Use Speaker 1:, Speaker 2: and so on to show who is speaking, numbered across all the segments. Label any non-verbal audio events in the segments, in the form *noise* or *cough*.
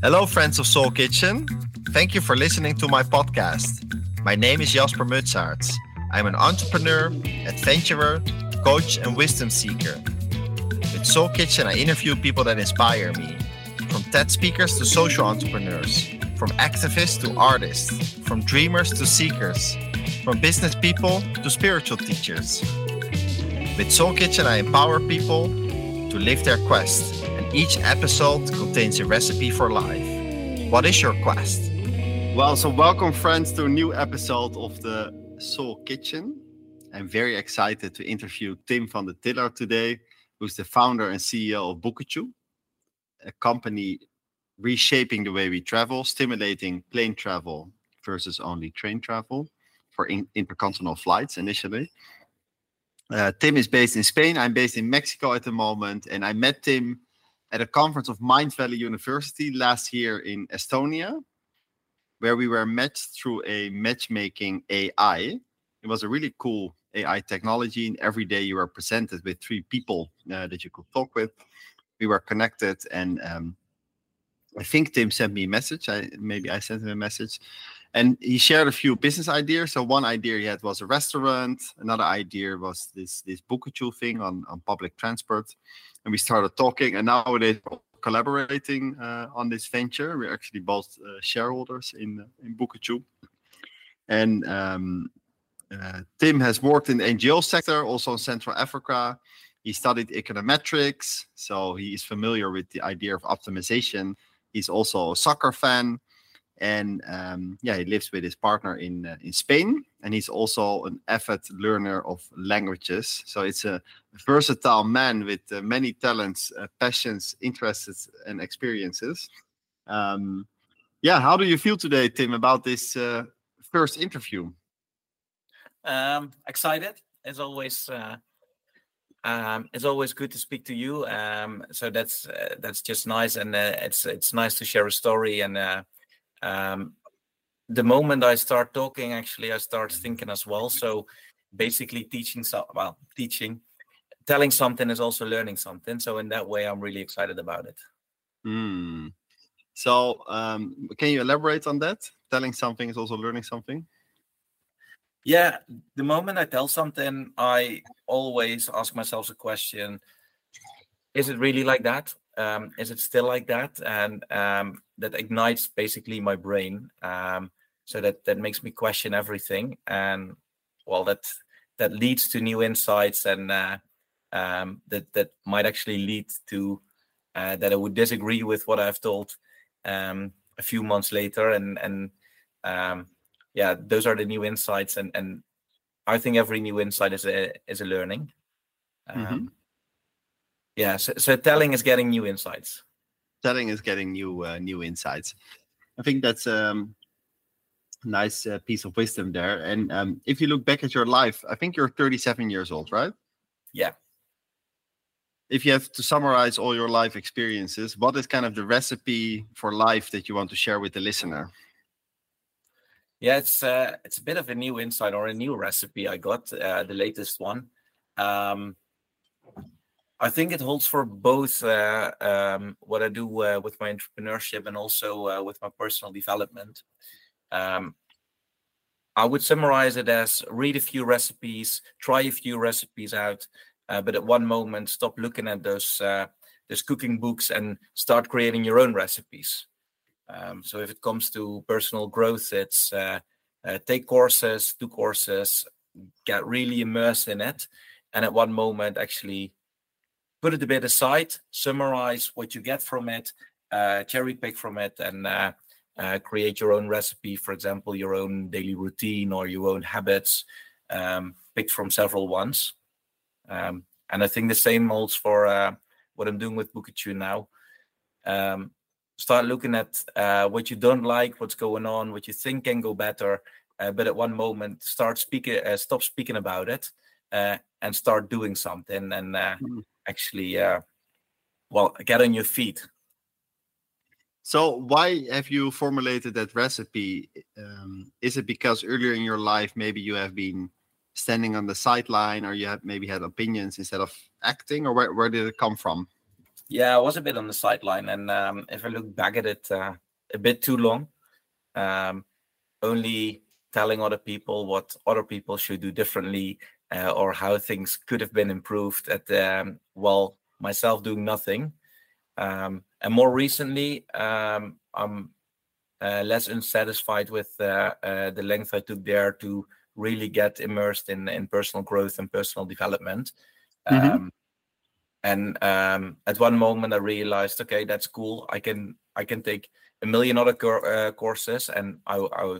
Speaker 1: Hello, friends of Soul Kitchen. Thank you for listening to my podcast. My name is Jasper Mutsaerts. I'm an entrepreneur, adventurer, coach, and wisdom seeker. With Soul Kitchen, I interview people that inspire me from TED speakers to social entrepreneurs, from activists to artists, from dreamers to seekers, from business people to spiritual teachers. With Soul Kitchen, I empower people to live their quest and each episode contains a recipe for life. What is your quest?
Speaker 2: Well, so welcome, friends, to a new episode of the Soul Kitchen. I'm very excited to interview Tim van den Thillart today, who's the founder and CEO of Bookachoo, a company reshaping the way we travel, stimulating plane travel versus only train travel for in- intercontinental flights initially. Uh, Tim is based in Spain. I'm based in Mexico at the moment, and I met Tim at a conference of Mindvalley University last year in Estonia, where we were matched through a matchmaking AI. It was a really cool AI technology, and every day you were presented with three people uh, that you could talk with. We were connected, and um, I think Tim sent me a message. I maybe I sent him a message, and he shared a few business ideas. So one idea he had was a restaurant. Another idea was this this Bookachoo thing on on public transport and we started talking. And nowadays, collaborating uh, on this venture. We're actually both uh, shareholders in uh, in Bookachoo. And um, uh, Tim has worked in the NGO sector, also in Central Africa. He studied econometrics, so he is familiar with the idea of optimization. He's also a soccer fan, and um, yeah, he lives with his partner in uh, in Spain, and he's also an avid learner of languages. So it's a versatile man with uh, many talents, uh, passions, interests, and experiences. Um, yeah, how do you feel today, Tim, about this uh, first interview?
Speaker 3: Um, excited, as always. Uh, um, it's always good to speak to you. Um, so that's uh, that's just nice, and it's it's nice to share a story and um, the moment I start talking, actually, I start thinking as well. So basically, teaching, so well, teaching, telling something is also learning something. So in that way, I'm really excited about it.
Speaker 2: Mm. So um, can you elaborate on that? Telling something is also learning something.
Speaker 3: Yeah, the moment I tell something, I always ask myself a question: Is it really like that? Um, is it still like that? And um, that ignites basically my brain. Um, so that that makes me question everything, and well, that that leads to new insights, and uh, um, that that might actually lead to uh, that I would disagree with what I've told um, a few months later, and and um, yeah, those are the new insights, and and I think every new insight is a is a learning. Mm-hmm yeah so, so telling is getting new insights.
Speaker 2: Telling is getting new uh, new insights. I think that's um nice uh, piece of wisdom there. And um, if you look back at your life i think you're 37 years old right?
Speaker 3: Yeah.
Speaker 2: If you have to summarize all your life experiences what is kind of the recipe for life that you want to share with the listener?
Speaker 3: Yeah it's uh, it's a bit of a new insight or a new recipe i got uh, the latest one. Um, I think it holds for both uh, um, what I do uh, with my entrepreneurship and also uh, with my personal development. Um, I would summarize it as read a few recipes, try a few recipes out, uh, but at one moment stop looking at those uh, those cooking books and start creating your own recipes. Um, so if it comes to personal growth, it's uh, take courses, do courses, get really immersed in it, and at one moment actually put it a bit aside, summarize what you get from it, uh, cherry pick from it, and uh, uh, create your own recipe. For example, your own daily routine or your own habits, um, picked from several ones. Um, and I think the same holds for uh, what I'm doing with Bookachoo now. Um, start looking at uh, what you don't like, what's going on, what you think can go better. Uh, but at one moment, start speaking, stop speaking about it, and start doing something. And mm actually uh, well get on your feet
Speaker 2: so why have you formulated that recipe um, is it because earlier in your life maybe you have been standing on the sideline, or you had maybe had opinions instead of acting, or where, where did it come from?
Speaker 3: Yeah, I was a bit on the sideline, and um, if I look back at it, uh, a bit too long. Um, only telling other people what other people should do differently, uh, or how things could have been improved. At um, well, myself doing nothing. Um, and more recently, um, I'm uh, less unsatisfied with uh, uh, the length I took there to really get immersed in in personal growth and personal development. Mm-hmm. Um, and um, at one moment, I realized, okay, that's cool. I can I can take a million other cor- uh, courses, and I, I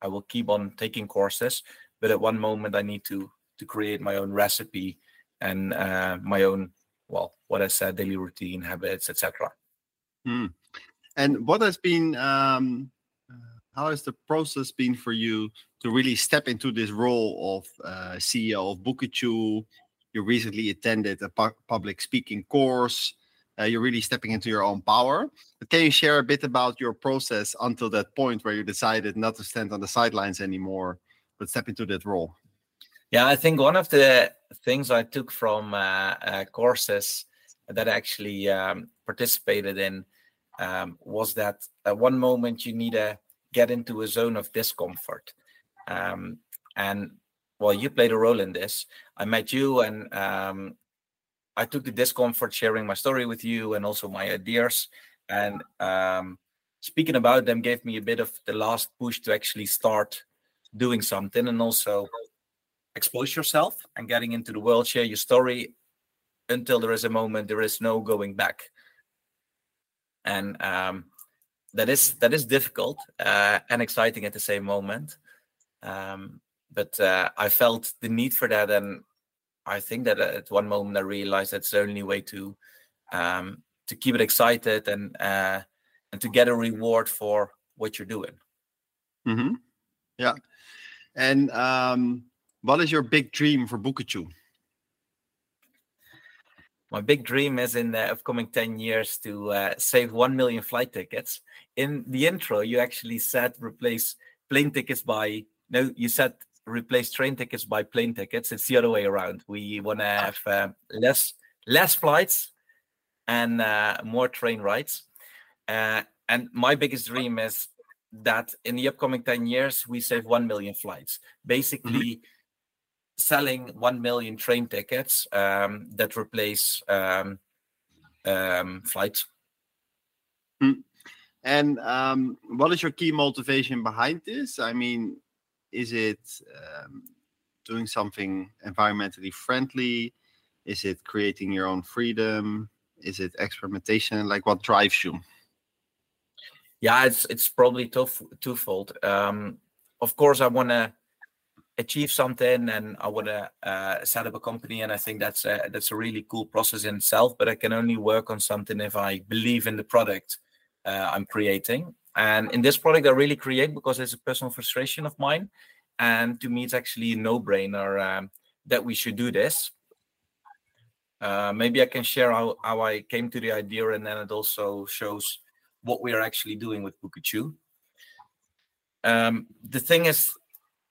Speaker 3: I will keep on taking courses. But at one moment, I need to to create my own recipe and uh, my own well, what I said, daily routine, habits, etc.
Speaker 2: Mm. And what has been um, how has the process been for you to really step into this role of uh, CEO of Bookachoo? You recently attended a pu- public speaking course. Uh, you're really stepping into your own power. But can you share a bit about your process until that point where you decided not to stand on the sidelines anymore, but step into that role?
Speaker 3: Yeah, I think one of the things I took from uh, uh, courses that I actually um, participated in um, was that at one moment you need to get into a zone of discomfort. Um, and well, you played a role in this. I met you and um, I took the discomfort sharing my story with you and also my ideas. And um, speaking about them gave me a bit of the last push to actually start doing something and also expose yourself and getting into the world, share your story until there is a moment there is no going back. And um, that is that is difficult uh, and exciting at the same moment. Um, but uh, I felt the need for that, and I think that at one moment I realized that's the only way to um, to keep it excited and uh, and to get a reward for what you're doing.
Speaker 2: Mm-hmm. Yeah, and um, what is your big dream for Bookachoo?
Speaker 3: My big dream is in the upcoming 10 years to uh, save 1 million flight tickets. In the intro, you actually said replace plane tickets by, no, you said replace train tickets by plane tickets. It's the other way around. We want to have uh, less less flights and uh, more train rides. Uh, and my biggest dream is that in the upcoming 10 years, we save 1 million flights. Basically, mm-hmm selling 1 million train tickets um, that replace um, um, flights.
Speaker 2: Mm. And um, what is your key motivation behind this? I mean, is it um, doing something environmentally friendly? Is it creating your own freedom? Is it experimentation? Like, what drives you?
Speaker 3: Yeah, it's it's probably tough twofold. Um, of course, I want to achieve something and I want to uh, set up a company. And I think that's a, that's a really cool process in itself. But I can only work on something if I believe in the product uh, I'm creating. And in this product, I really create because it's a personal frustration of mine. And to me, it's actually a no brainer um, that we should do this. Uh, maybe I can share how, how I came to the idea, and then it also shows what we are actually doing with Bookachoo. Um, the thing is,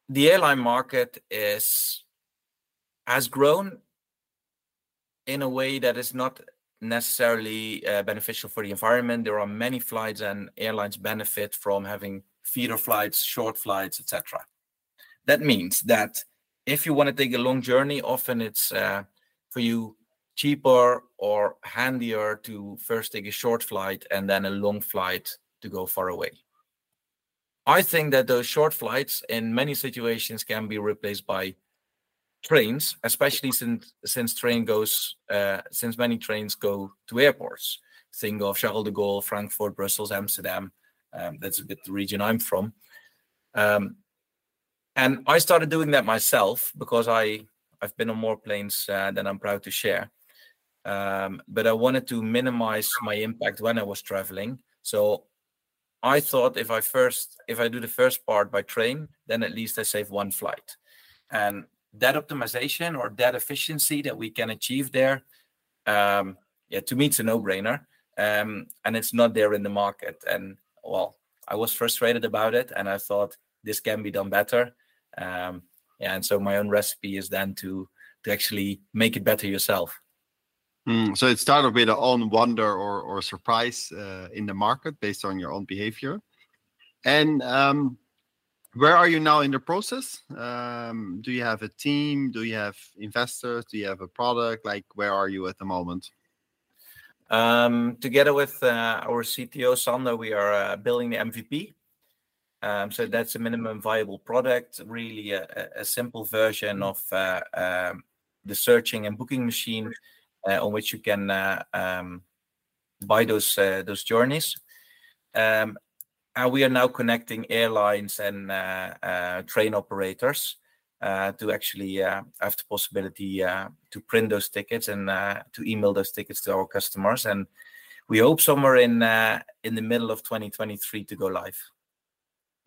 Speaker 3: the airline market is has grown in a way that is not necessarily uh, beneficial for the environment. There are many flights, and airlines benefit from having feeder flights, short flights, etc. That means that if you want to take a long journey, often it's uh, for you cheaper or handier to first take a short flight and then a long flight to go far away. I think that those short flights in many situations can be replaced by trains, especially since since train goes uh, since many trains go to airports. Think of Charles de Gaulle, Frankfurt, Brussels, Amsterdam. Um, that's a bit the region I'm from. Um, and I started doing that myself because I I've been on more planes uh, than I'm proud to share. Um, but I wanted to minimize my impact when I was traveling. So I thought if I first if I do the first part by train, then at least I save one flight. And that optimization or that efficiency that we can achieve there, um, yeah, to me it's a no-brainer. Um, and it's not there in the market. And well, I was frustrated about it, and I thought this can be done better. Um, Yeah, and so my own recipe is then to to actually make it better yourself.
Speaker 2: Mm, so it started with an own wonder or or surprise uh, in the market based on your own behavior, and um, where are you now in the process? Um, do you have a team? Do you have investors? Do you have a product? Like where are you at the moment?
Speaker 3: Um, together with uh, our CTO Sander, we are uh, building the MVP. Um, so that's a minimum viable product, really a, a simple version of uh, um, the searching and booking machine on which you can uh, um, buy those uh, those journeys. Um, and we are now connecting airlines and train operators uh, to actually uh, have the possibility uh, to print those tickets and to email those tickets to our customers. And we hope somewhere in in the middle of 2023 to go live.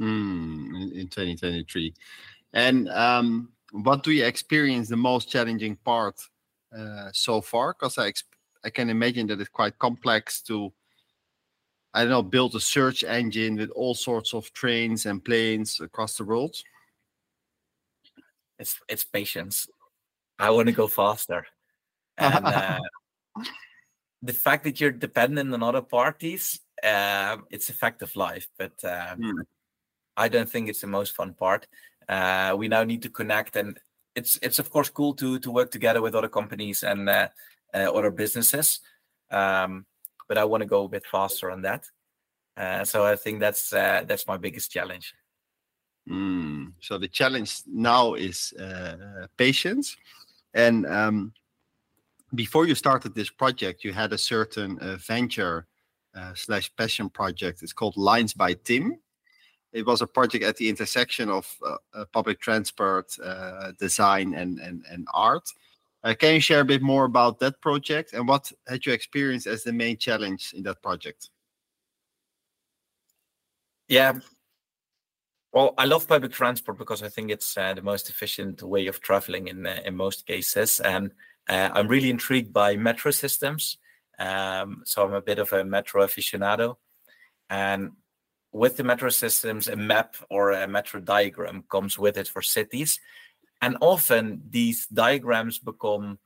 Speaker 2: Mm, in 2023. And um, what do you experience the most challenging part uh, so far? Because I I can imagine that it's quite complex to I don't know build a search engine with all sorts of trains and planes across the world.
Speaker 3: It's it's patience. I want to go faster, *laughs* and uh, the fact that you're dependent on other parties, uh, it's a fact of life. But uh, mm. I don't think it's the most fun part. Uh, we now need to connect, and it's it's of course cool to to work together with other companies and uh, uh, other businesses. Um, but I want to go a bit faster on that. so I think that's that's my biggest challenge.
Speaker 2: Mm. So the challenge now is uh, patience. And um, before you started this project, you had a certain uh, venture uh, slash passion project. It's called Lines by Tim. It was a project at the intersection of uh, uh, public transport, uh, design, and and, and art. can you share a bit more about that project and what had you experienced as the main challenge in that project?
Speaker 3: Yeah, well, I love public transport because I think it's uh, the most efficient way of traveling in uh, in most cases, and uh, I'm really intrigued by metro systems. Um, so I'm a bit of a metro aficionado, and with the metro systems, a map or a metro diagram comes with it for cities, and often these diagrams become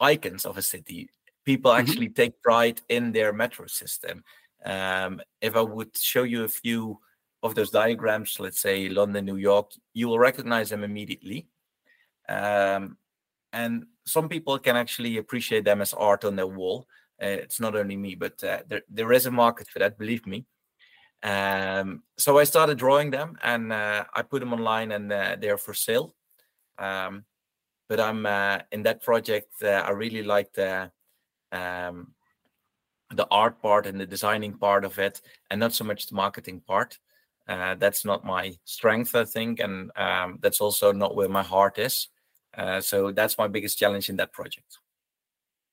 Speaker 3: icons of a city. People mm-hmm. actually take pride in their metro system. Um, if I would show you a few of those diagrams, let's say London, New York, you will recognize them immediately. Um, and some people can actually appreciate them as art on their wall. Uh, it's not only me, but uh, there, there is a market for that, believe me. Um, so I started drawing them and uh, I put them online and uh, they're for sale. Um, but I'm uh, in that project, uh, I really like the, um, the art part and the designing part of it, and not so much the marketing part. Uh, that's not my strength, I think, and um, that's also not where my heart is. Uh, so that's my biggest challenge in that project.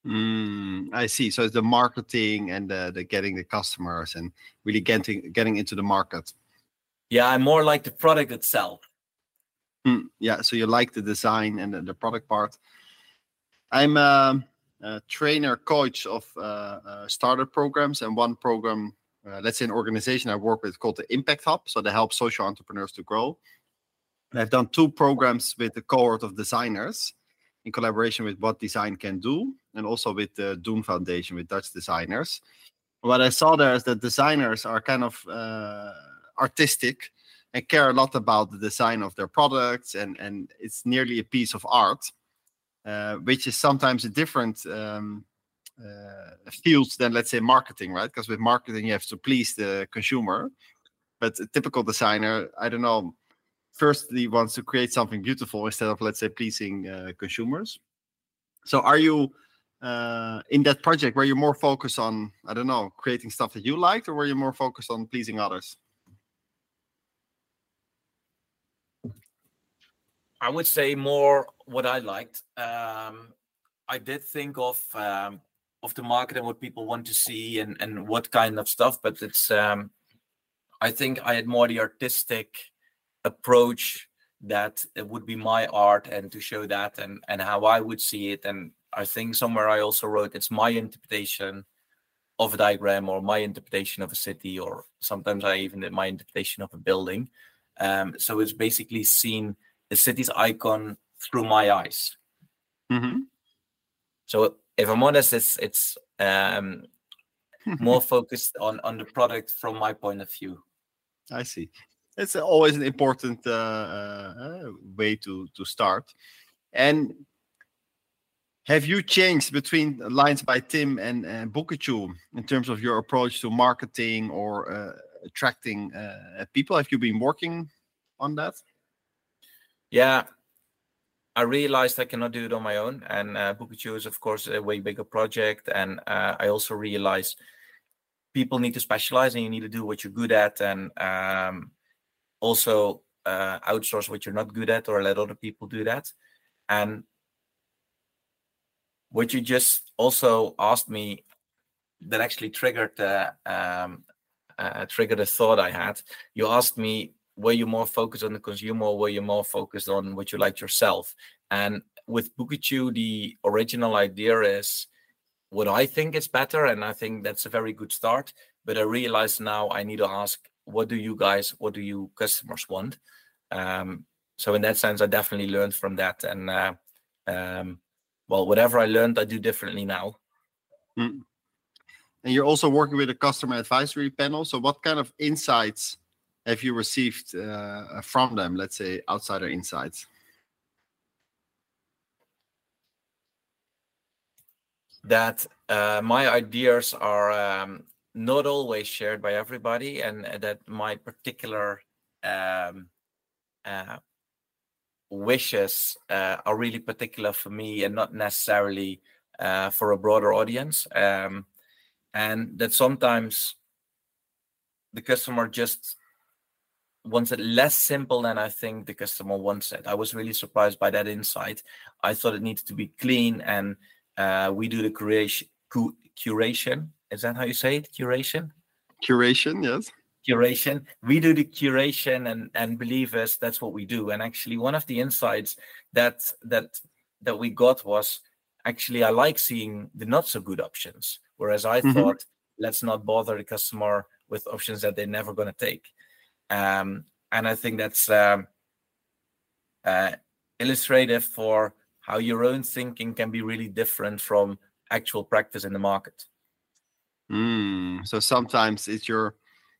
Speaker 2: Mm, I see. So it's the marketing and the, the getting the customers and really getting getting into the market.
Speaker 3: Yeah, I'm more like the product itself.
Speaker 2: Mm, yeah, so you like the design and the, the product part. I'm a, a trainer coach of uh, uh, starter programs, and one program uh, let's say an organization I work with called the Impact Hub. So they help social entrepreneurs to grow. I've done two programs with the cohort of designers in collaboration with What Design Can Do and also with the Doen Foundation with Dutch designers. What I saw there is that designers are kind of uh, artistic and care a lot about the design of their products and, and it's nearly a piece of art, uh, which is sometimes a different um, uh, fields than let's say marketing, right? Because with marketing you have to please the consumer, but a typical designer, I don't know, firstly wants to create something beautiful instead of let's say pleasing uh, consumers. So are you uh, in that project where you're more focused on I don't know creating stuff that you liked, or were you more focused on pleasing others?
Speaker 3: I would say more what I liked. Um, I did think of um, of the market and what people want to see and and what kind of stuff but it's um i think i had more the artistic approach that it would be my art and to show that and and how i would see it and i think somewhere i also wrote it's my interpretation of a diagram or my interpretation of a city or sometimes i even did my interpretation of a building um, so it's basically seen the city's icon through my eyes.
Speaker 2: Mm-hmm.
Speaker 3: So if I'm honest, it's it's um, *laughs* more focused on on the product from my point of view.
Speaker 2: I see. It's always an important uh, uh, way to to start. And have you changed between Lines by Tim and uh, in terms of your approach to marketing or uh, attracting uh, people? Have you been working on that?
Speaker 3: Yeah, I realized I cannot do it on my own, and uh, is, of course, a way bigger project. And uh, I also realized people need to specialize, and you need to do what you're good at, and um, also uh, outsource what you're not good at, or let other people do that. And what you just also asked me that actually triggered uh, um, uh, triggered a thought I had. You asked me were you more focused on the consumer or were you more focused on what you like yourself? And with Bookachoo, the original idea is what I think is better, and I think that's a very good start. But I realize now I need to ask, what do you guys, what do you customers want? Um, so in that sense, I definitely learned from that, and uh, um, well, whatever I learned, I do differently now.
Speaker 2: Mm. And you're also working with a customer advisory panel. So, what kind of insights have you received uh, from them? Let's say outsider insights.
Speaker 3: That uh, my ideas are um, not always shared by everybody, and that my particular um, uh, wishes uh, are really particular for me and not necessarily uh, for a broader audience. Um, and that sometimes the customer just wants it less simple than I think the customer wants it. I was really surprised by that insight. I thought it needs to be clean, and uh, we do the curation. curation. Is that how you say it? Curation.
Speaker 2: Curation, yes
Speaker 3: curation we do the curation and and believe us that's what we do and actually one of the insights that that that we got was actually i like seeing the not so good options whereas i mm-hmm. thought let's not bother the customer with options that they're never going to take um, and i think that's um, uh, illustrative for how your own thinking can be really different from actual practice in the market
Speaker 2: mm, so sometimes it's your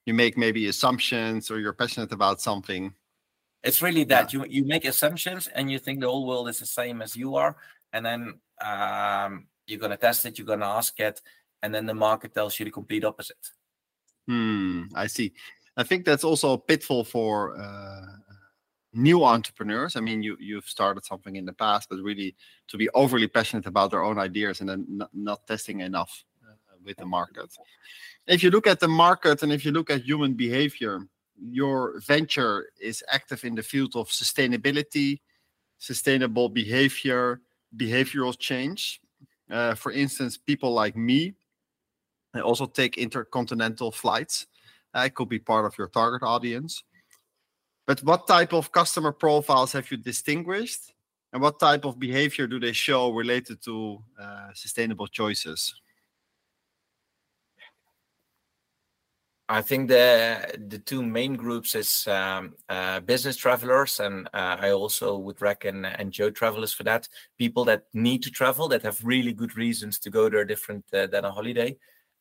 Speaker 2: you make maybe assumptions or you're passionate about something.
Speaker 3: It's really that yeah. you you make assumptions and you think the whole world is the same as you are and then um, you're going to test it you're going to ask it and then the market tells you the complete opposite.
Speaker 2: Hmm i see. I think that's also a pitfall for uh, new entrepreneurs. I mean you you've started something in the past but really to be overly passionate about their own ideas and then not, not testing enough with the market if you look at the market and if you look at human behavior, your venture is active in the field of sustainability, sustainable behavior, behavioral change. Uh, for instance, people like me I also take intercontinental flights. I could be part of your target audience. But what type of customer profiles have you distinguished? And what type of behavior do they show related to uh, sustainable choices?
Speaker 3: I think the the two main groups is um, uh, business travelers, and uh, I also would reckon and enjoy travelers for that. People that need to travel, that have really good reasons to go there, different uh, than a holiday.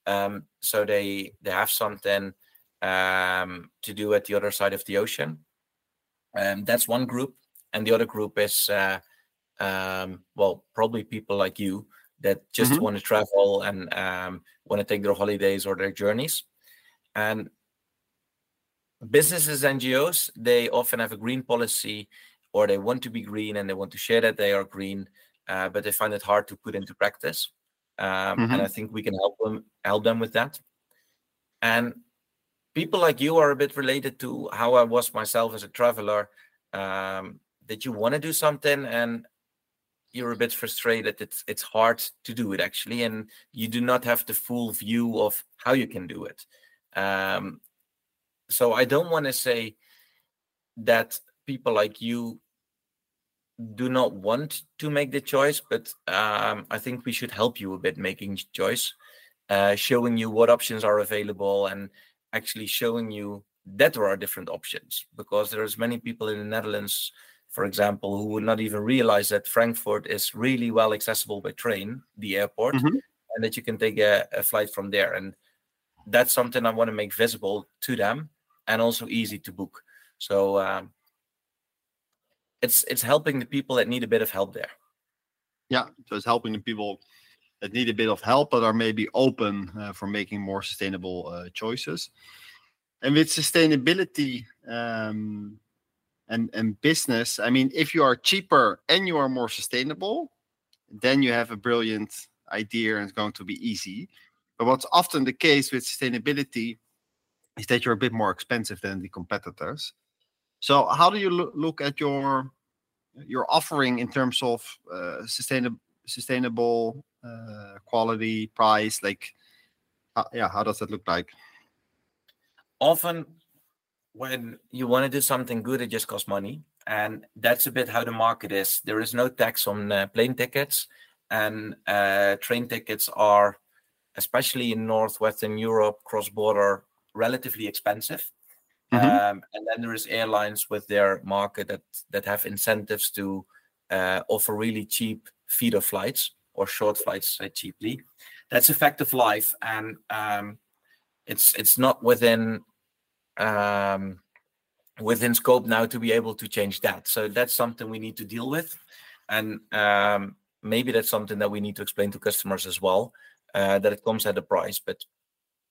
Speaker 3: Um, so they they have something um, to do at the other side of the ocean. Um, that's one group, and the other group is uh, um, well, probably people like you that just mm-hmm. want to travel and um, want to take their holidays or their journeys and businesses, NGOs, they often have a green policy or they want to be green and they want to share that they are green, uh, but they find it hard to put into practice. Um, mm-hmm. And I think we can help them help them with that. And people like you are a bit related to how I was myself as a traveler. Um, that you want to do something and you're a bit frustrated. It's it's hard to do it actually, and you do not have the full view of how you can do it. Um, so I don't want to say that people like you do not want to make the choice, but um, I think we should help you a bit making choice, uh, showing you what options are available, and actually showing you that there are different options. Because there's many people in the Netherlands for example, who would not even realize that Frankfurt is really well accessible by train, the airport,
Speaker 2: Mhm.
Speaker 3: and that you can take a, a flight from there. And that's something I want to make visible to them and also easy to book. So um, it's it's helping the people that need a bit of help there.
Speaker 2: Yeah, so it's helping the people that need a bit of help but are maybe open uh, for making more sustainable uh, choices. And with sustainability um, and and business, I mean, if you are cheaper and you are more sustainable, then you have a brilliant idea and it's going to be easy. But what's often the case with sustainability is that you're a bit more expensive than the competitors. So how do you loo- look at your your offering in terms of uh, sustainable sustainable uh, quality price? Like uh, yeah how does that look like?
Speaker 3: Often when you want to do something good it just costs money. And that's a bit how the market is. There is no tax on uh, plane tickets. And uh, train tickets are especially in northwestern europe cross border relatively expensive
Speaker 2: Mhm.
Speaker 3: um, and then there is airlines with their market that that have incentives to uh, offer really cheap feeder flights or short flights uh, cheaply that's a fact of life and um, it's it's not within um, within scope now to be able to change that. So that's something we need to deal with, and um, maybe that's something that we need to explain to customers as well uh, that it comes at a price. But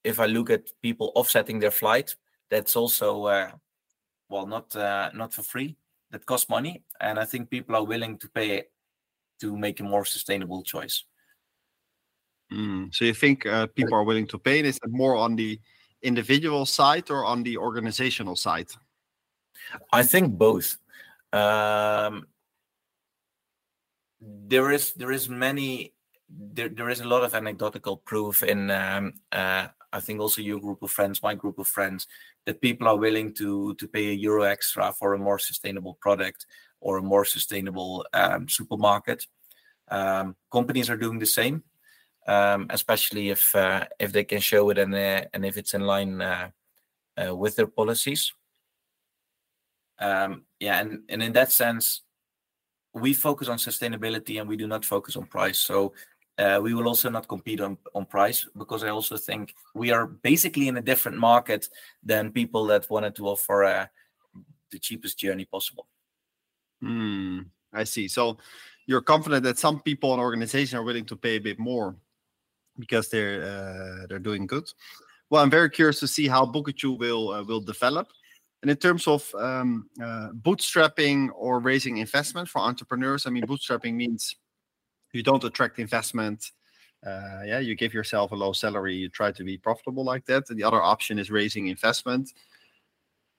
Speaker 3: if I look at people offsetting their flight, that's also uh, well not uh, not for free. That costs money, and I think people are willing to pay to make a more sustainable choice.
Speaker 2: Mm, so you think uh, people are willing to pay is it more on the individual side or on the organizational side
Speaker 3: I think both. Um, there is there is many there, there is a lot of anecdotal proof in um, uh, I think also your group of friends, my group of friends, that people are willing to to pay a euro extra for a more sustainable product or a more sustainable um, supermarket. Um, companies are doing the same, um, especially if uh, if they can show it and uh, and if it's in line uh, uh, with their policies um, yeah and, and in that sense we focus on sustainability and we do not focus on price so uh, we will also not compete on, on price because i also think we are basically in a different market than people that wanted to offer uh, the cheapest journey possible
Speaker 2: Hmm, I see. So you're confident that some people and organizations are willing to pay a bit more because they're uh, they're doing good. Well, I'm very curious to see how Bookachoo will uh, will develop. And in terms of um, uh, bootstrapping or raising investment for entrepreneurs, I mean, bootstrapping means you don't attract investment. Uh, yeah, you give yourself a low salary, you try to be profitable like that. And the other option is raising investment.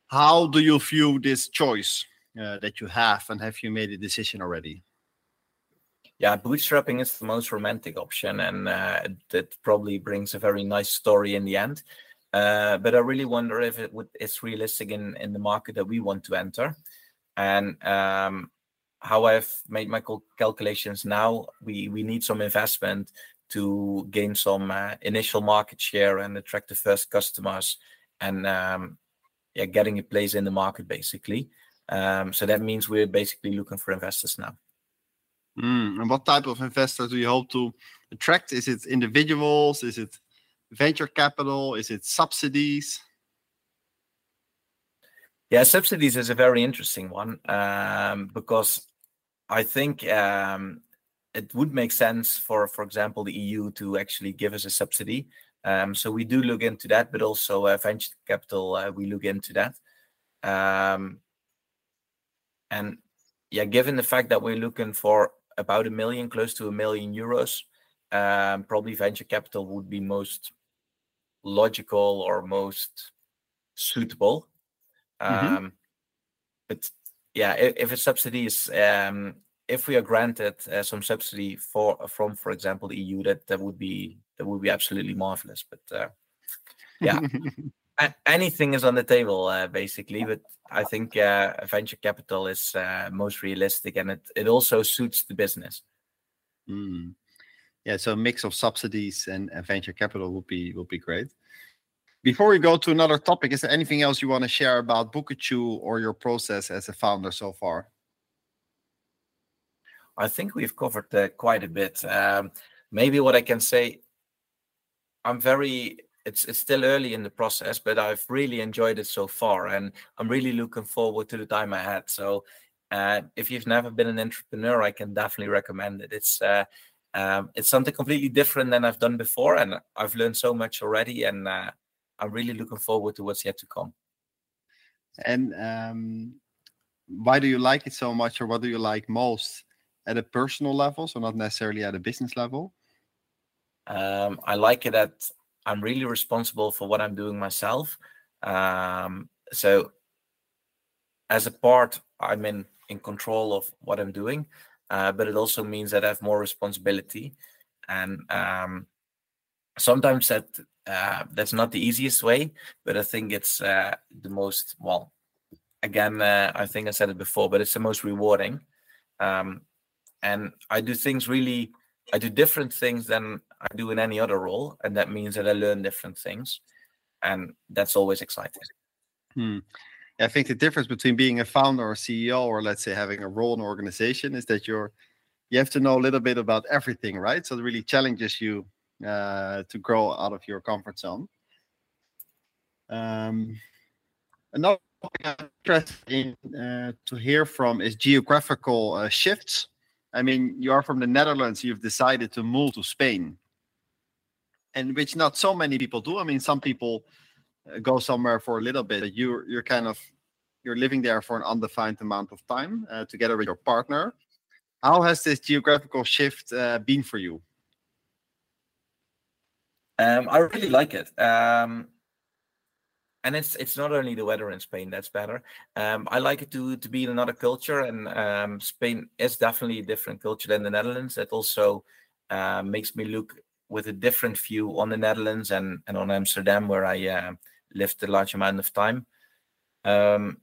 Speaker 2: How do you view this choice uh, that you have, and have you made a decision already?
Speaker 3: yeah bootstrapping is the most romantic option and uh, that probably brings a very nice story in the end uh, but i really wonder if it would it's realistic in in the market that we want to enter and um, how i've made my cal- calculations now we we need some investment to gain some uh, initial market share and attract the first customers and um, yeah getting a place in the market basically um, so that means we're basically looking for investors now
Speaker 2: Mm, and what type of investor do you hope to attract? Is it individuals? Is it venture capital? Is it subsidies?
Speaker 3: Yeah, subsidies is a very interesting one um, because I think um, it would make sense for, for example, the EU to actually give us a subsidy. Um, so we do look into that, but also uh, venture capital, uh, we look into that. Um, and yeah, given the fact that we're looking for about a million, close to a million euros, um, probably venture capital would be most logical or most suitable.
Speaker 2: Mhm.
Speaker 3: Um, but yeah, if, subsidy is, um, if we are granted uh, some subsidy for from, for example, the EU, that that would be that would be absolutely marvelous. But uh, Yeah. *laughs* a- anything is on the table uh, basically. But I think uh, venture capital is uh, most realistic, and it it also suits the business.
Speaker 2: Mm. Yeah, so a mix of subsidies and, and venture capital would be would be great. Before we go to another topic, is there anything else you want to share about Bookachoo or your process as a founder so far?
Speaker 3: I think we've covered uh, quite a bit. Um, maybe what I can say, I'm very. It's it's still early in the process, but I've really enjoyed it so far, and I'm really looking forward to the time ahead. So, uh, if you've never been an entrepreneur, I can definitely recommend it. It's uh, um, it's something completely different than I've done before, and I've learned so much already, and uh, I'm really looking forward to what's yet to come.
Speaker 2: And um, why do you like it so much, or what do you like most at a personal level? So not necessarily at a business level.
Speaker 3: Um, I like it that I'm really responsible for what I'm doing myself. Um, so as a part, I'm in in control of what I'm doing, uh, but it also means that I have more responsibility, and um, sometimes that uh, that's not the easiest way, but I think it's uh, the most well. Again, uh, I think I said it before, but it's the most rewarding. Um, and I do things really, I do different things than I do in any other role, and that means that I learn different things, and that's always exciting.
Speaker 2: Hmm. I think the difference between being a founder or CEO, or let's say having a role in an organization, is that you're you have to know a little bit about everything, right? So it really challenges you uh, to grow out of your comfort zone. Um, another I'm interested in uh, to hear from is geographical uh, shifts. I mean, you are from the Netherlands. You've decided to move to Spain, and which not so many people do. I mean, some people uh, go somewhere for a little bit. but You're you're kind of you're living there for an undefined amount of time uh, together with your partner. How has this geographical shift uh, been for you?
Speaker 3: Um, I really like it. Um, and it's it's not only the weather in Spain that's better. Um, I like it to to be in another culture, and um, Spain is definitely a different culture than the Netherlands. That also uh, makes me look with a different view on the Netherlands and and on Amsterdam, where I uh, lived a large amount of time. Um,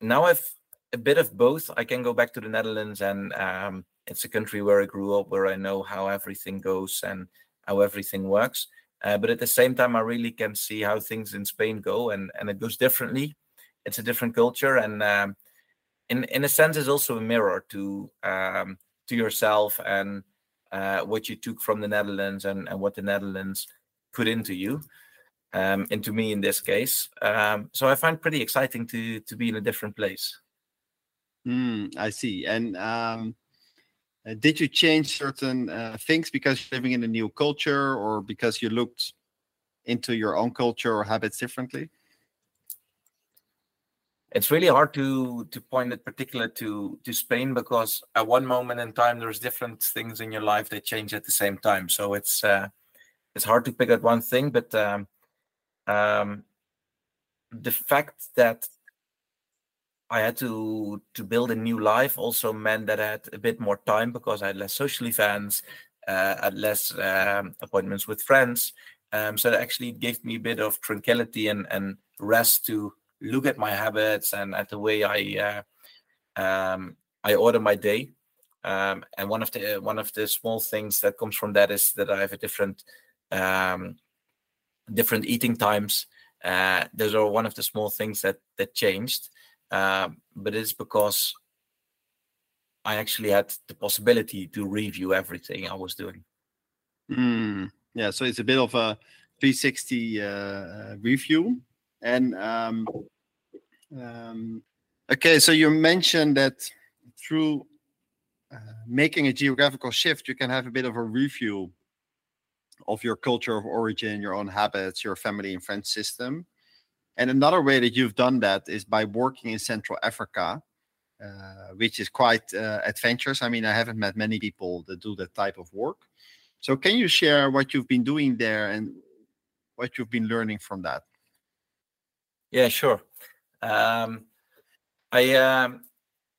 Speaker 3: now I've a bit of both. I can go back to the Netherlands, and um, it's a country where I grew up, where I know how everything goes and how everything works. Uh, but at the same time, I really can see how things in Spain go, and and it goes differently. It's a different culture, and um, in in a sense, it's also a mirror to um, to yourself and uh, what you took from the Netherlands and and what the Netherlands put into you, um, into me in this case. Um, so I find pretty exciting to to be in a different place.
Speaker 2: Mm, I see, and um, uh, did you change certain uh, things because you're living in a new culture or because you looked into your own culture or habits differently?
Speaker 3: It's really hard to to point it particular to to Spain because at one moment in time there's different things in your life that change at the same time. So it's uh, it's hard to pick out one thing, but um, um, the fact that I had to to build a new life also meant that I had a bit more time because I had less social events, uh, had less um, appointments with friends. Um, so it actually gave me a bit of tranquility and, and rest to look at my habits and at the way I uh, um, I order my day. Um, and one of the one of the small things that comes from that is that I have a different um, different eating times. Uh, those are one of the small things that that changed. Um, but it's because I actually had the possibility to review everything I was doing.
Speaker 2: Mm, yeah, so it's a bit of a 360 uh, review. And um, um, okay, so you mentioned that through uh, making a geographical shift, you can have a bit of a review of your culture of origin, your own habits, your family and friend system. And another way that you've done that is by working in Central Africa, uh, which is quite uh, adventurous. I mean, I haven't met many people that do that type of work. So, can you share what you've been doing there and what you've been learning from that?
Speaker 3: Yeah, sure. Um, I um,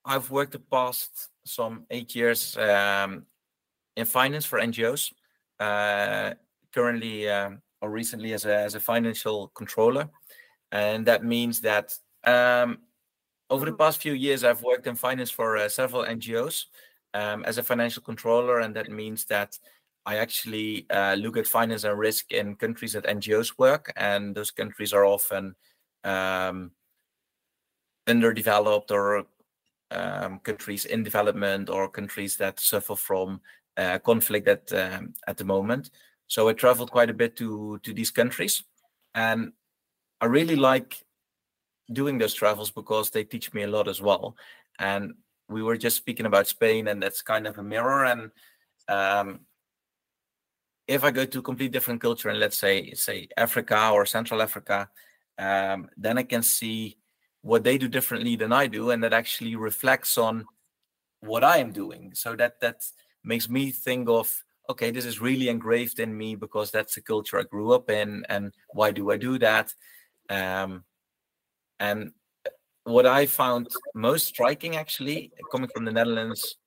Speaker 3: I've worked the past some eight years um, in finance for NGOs. Uh, currently, um, or recently, as a as a financial controller and that means that um, over the mm-hmm. past few years, I've worked in finance for uh, several NGOs um, as a financial controller, and that means that I actually uh, look at finance and risk in countries that NGOs work, and those countries are often um, underdeveloped or um, countries in development or countries that suffer from uh, conflict at um, at the moment. So I traveled quite a bit to to these countries, and I really like doing those travels because they teach me a lot as well. And we were just speaking about Spain, and that's kind of a mirror. And um, if I go to a complete different culture, and let's say say Africa or Central Africa, um, then I can see what they do differently than I do, and that actually reflects on what I am doing. So that that makes me think of okay, this is really engraved in me because that's the culture I grew up in, and why do I do that? Um, and what I found most striking, actually, coming from the Netherlands,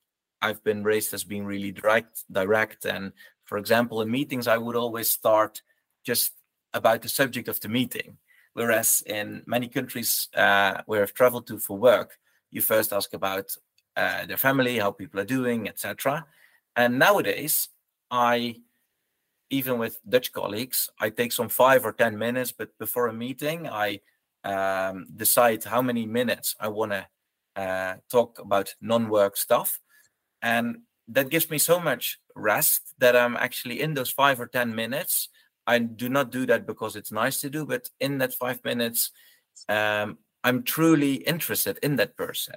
Speaker 3: I've been raised as being really direct, direct, and for example, in meetings, I would always start just about the subject of the meeting. Whereas in many countries uh, where I've traveled to for work, you first ask about uh, their family, how people are doing, etc. And nowadays, I, even with Dutch colleagues, I take some five or 10 minutes, but before a meeting, I um, decide how many minutes I want to uh, talk about non work stuff. And that gives me so much rest that I'm actually in those five or 10 minutes. I do not do that because it's nice to do, but in that five minutes, um, I'm truly interested in that person.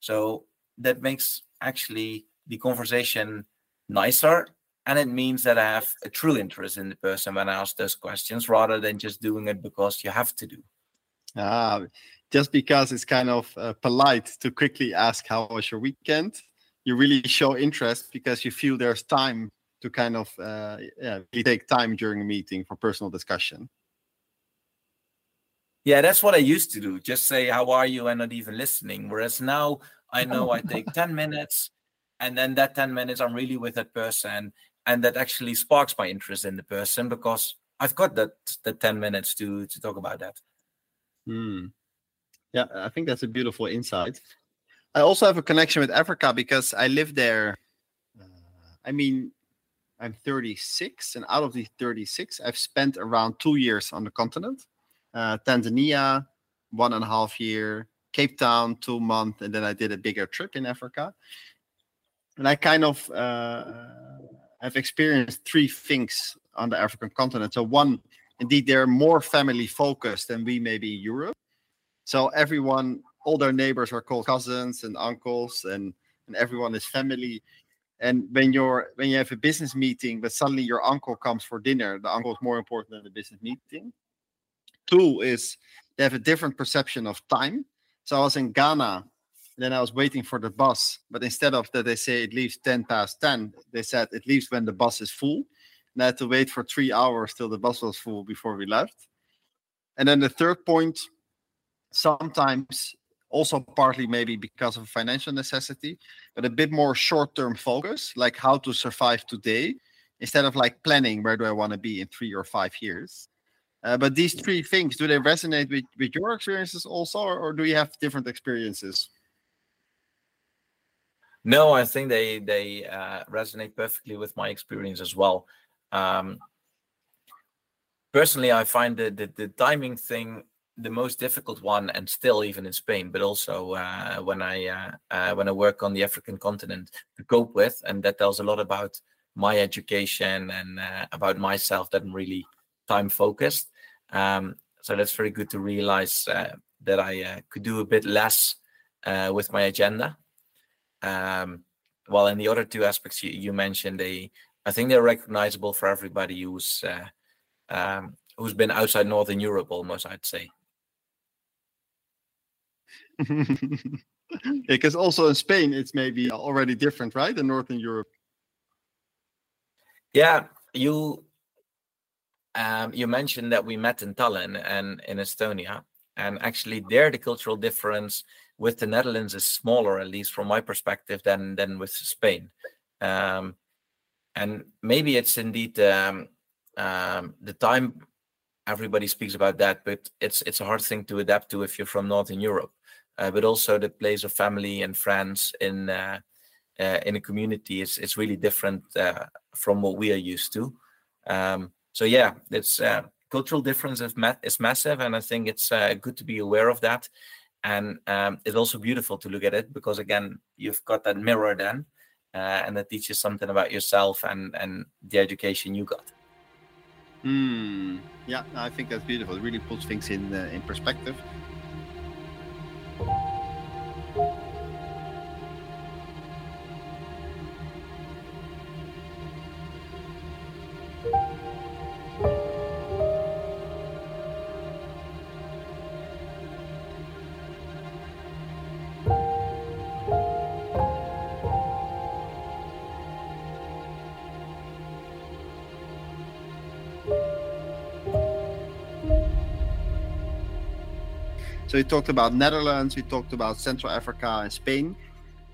Speaker 3: So that makes actually the conversation nicer and it means that I have a true interest in the person when I ask those questions rather than just doing it because you have to do.
Speaker 2: Ah, just because it's kind of uh, polite to quickly ask how was your weekend, you really show interest because you feel there's time to kind of uh, yeah, take time during a meeting for personal discussion.
Speaker 3: Yeah, that's what I used to do. Just say how are you and not even listening. Whereas now I know I take *laughs* 10 minutes and then that 10 minutes I'm really with that person and that actually sparks my interest in the person because I've got that the 10 minutes to to talk about that.
Speaker 2: Hmm. Yeah, I think that's a beautiful insight. I also have a connection with Africa because I live there. Uh, I mean, I'm 36, and out of the 36, I've spent around two years on the continent. Uh, Tanzania, one and a half year, Cape Town, two months, and then I did a bigger trip in Africa. And I kind of uh, have experienced three things on the African continent. So one, indeed, they're more family focused than we maybe in Europe. So everyone, all their neighbors are called cousins and uncles, and and everyone is family. And when you're when you have a business meeting, but suddenly your uncle comes for dinner, the uncle is more important than the business meeting. Two is they have a different perception of time. So I was in Ghana then I was waiting for the bus, but instead of that, they say it leaves 10 past 10, they said it leaves when the bus is full. And I had to wait for three hours till the bus was full before we left. And then the third point, sometimes also partly maybe because of financial necessity, but a bit more short term focus, like how to survive today, instead of like planning where do I want to be in three or five years. Uh, but these three things, do they resonate with, with your experiences also, or, or do you have different experiences?
Speaker 3: No, I think they they uh, resonate perfectly with my experience as well. Um, personally, I find the, the, the timing thing the most difficult one, and still even in Spain, but also uh, when I uh, uh, when I work on the African continent to cope with, and that tells a lot about my education and uh, about myself that I'm really time focused. Um, so that's very good to realize uh, that I could do a bit less with my agenda um, well, in the other two aspects you, you mentioned, they I think they're recognizable for everybody who's uh, um, who's been outside Northern Europe, almost I'd say. *laughs*
Speaker 2: because also in Spain, it's maybe already different, right? In Northern Europe.
Speaker 3: Yeah, you um, you mentioned that we met in Tallinn and in Estonia, and actually there the cultural difference with the Netherlands is smaller, at least from my perspective, than than with Spain. Um, and maybe it's indeed um, um, the time everybody speaks about that, but it's it's a hard thing to adapt to if you're from Northern Europe. Uh, but also the place of family and friends in uh, uh, in a community is it's really different uh, from what we are used to. Um, so yeah, it's uh, cultural difference is, ma- is massive, and I think it's uh, good to be aware of that and um, it's also beautiful to look at it because again you've got that mirror then uh, and that teaches something about yourself and and the education you got.
Speaker 2: Mm, yeah i think that's beautiful. It really puts things in uh, in perspective So we talked about Netherlands, we talked about Central Africa and Spain.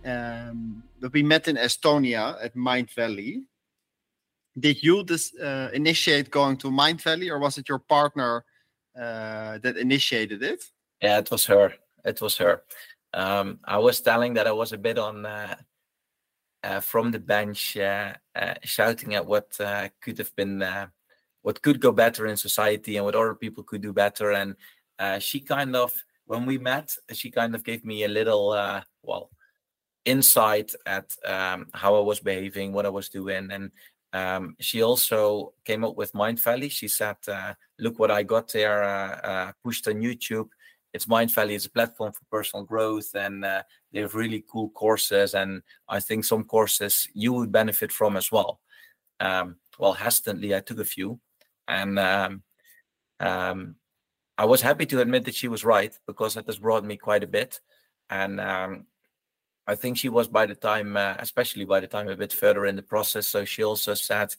Speaker 2: Um, but we met in Estonia at Mindvalley. Did you this, uh, initiate going to Mindvalley, or was it your partner uh, that initiated it?
Speaker 3: Yeah, it was her. It was her. Um, I was telling that I was a bit on uh, uh from the bench, uh, uh, shouting at what could have been, what could go better in society, and what other people could do better. And she kind of when we met, she kind of gave me a little, uh, well, insight at um, how I was behaving, what I was doing, and um, she also came up with Mindvalley. She said, uh, "Look what I got there, uh, uh pushed on YouTube. It's Mindvalley. It's a platform for personal growth, and uh, they have really cool courses. And I think some courses you would benefit from as well." Um, well, hesitantly, I took a few, and um, um I was happy to admit that she was right because that has brought me quite a bit, and um, I think she was by the time, uh, especially by the time a bit further in the process. So she also said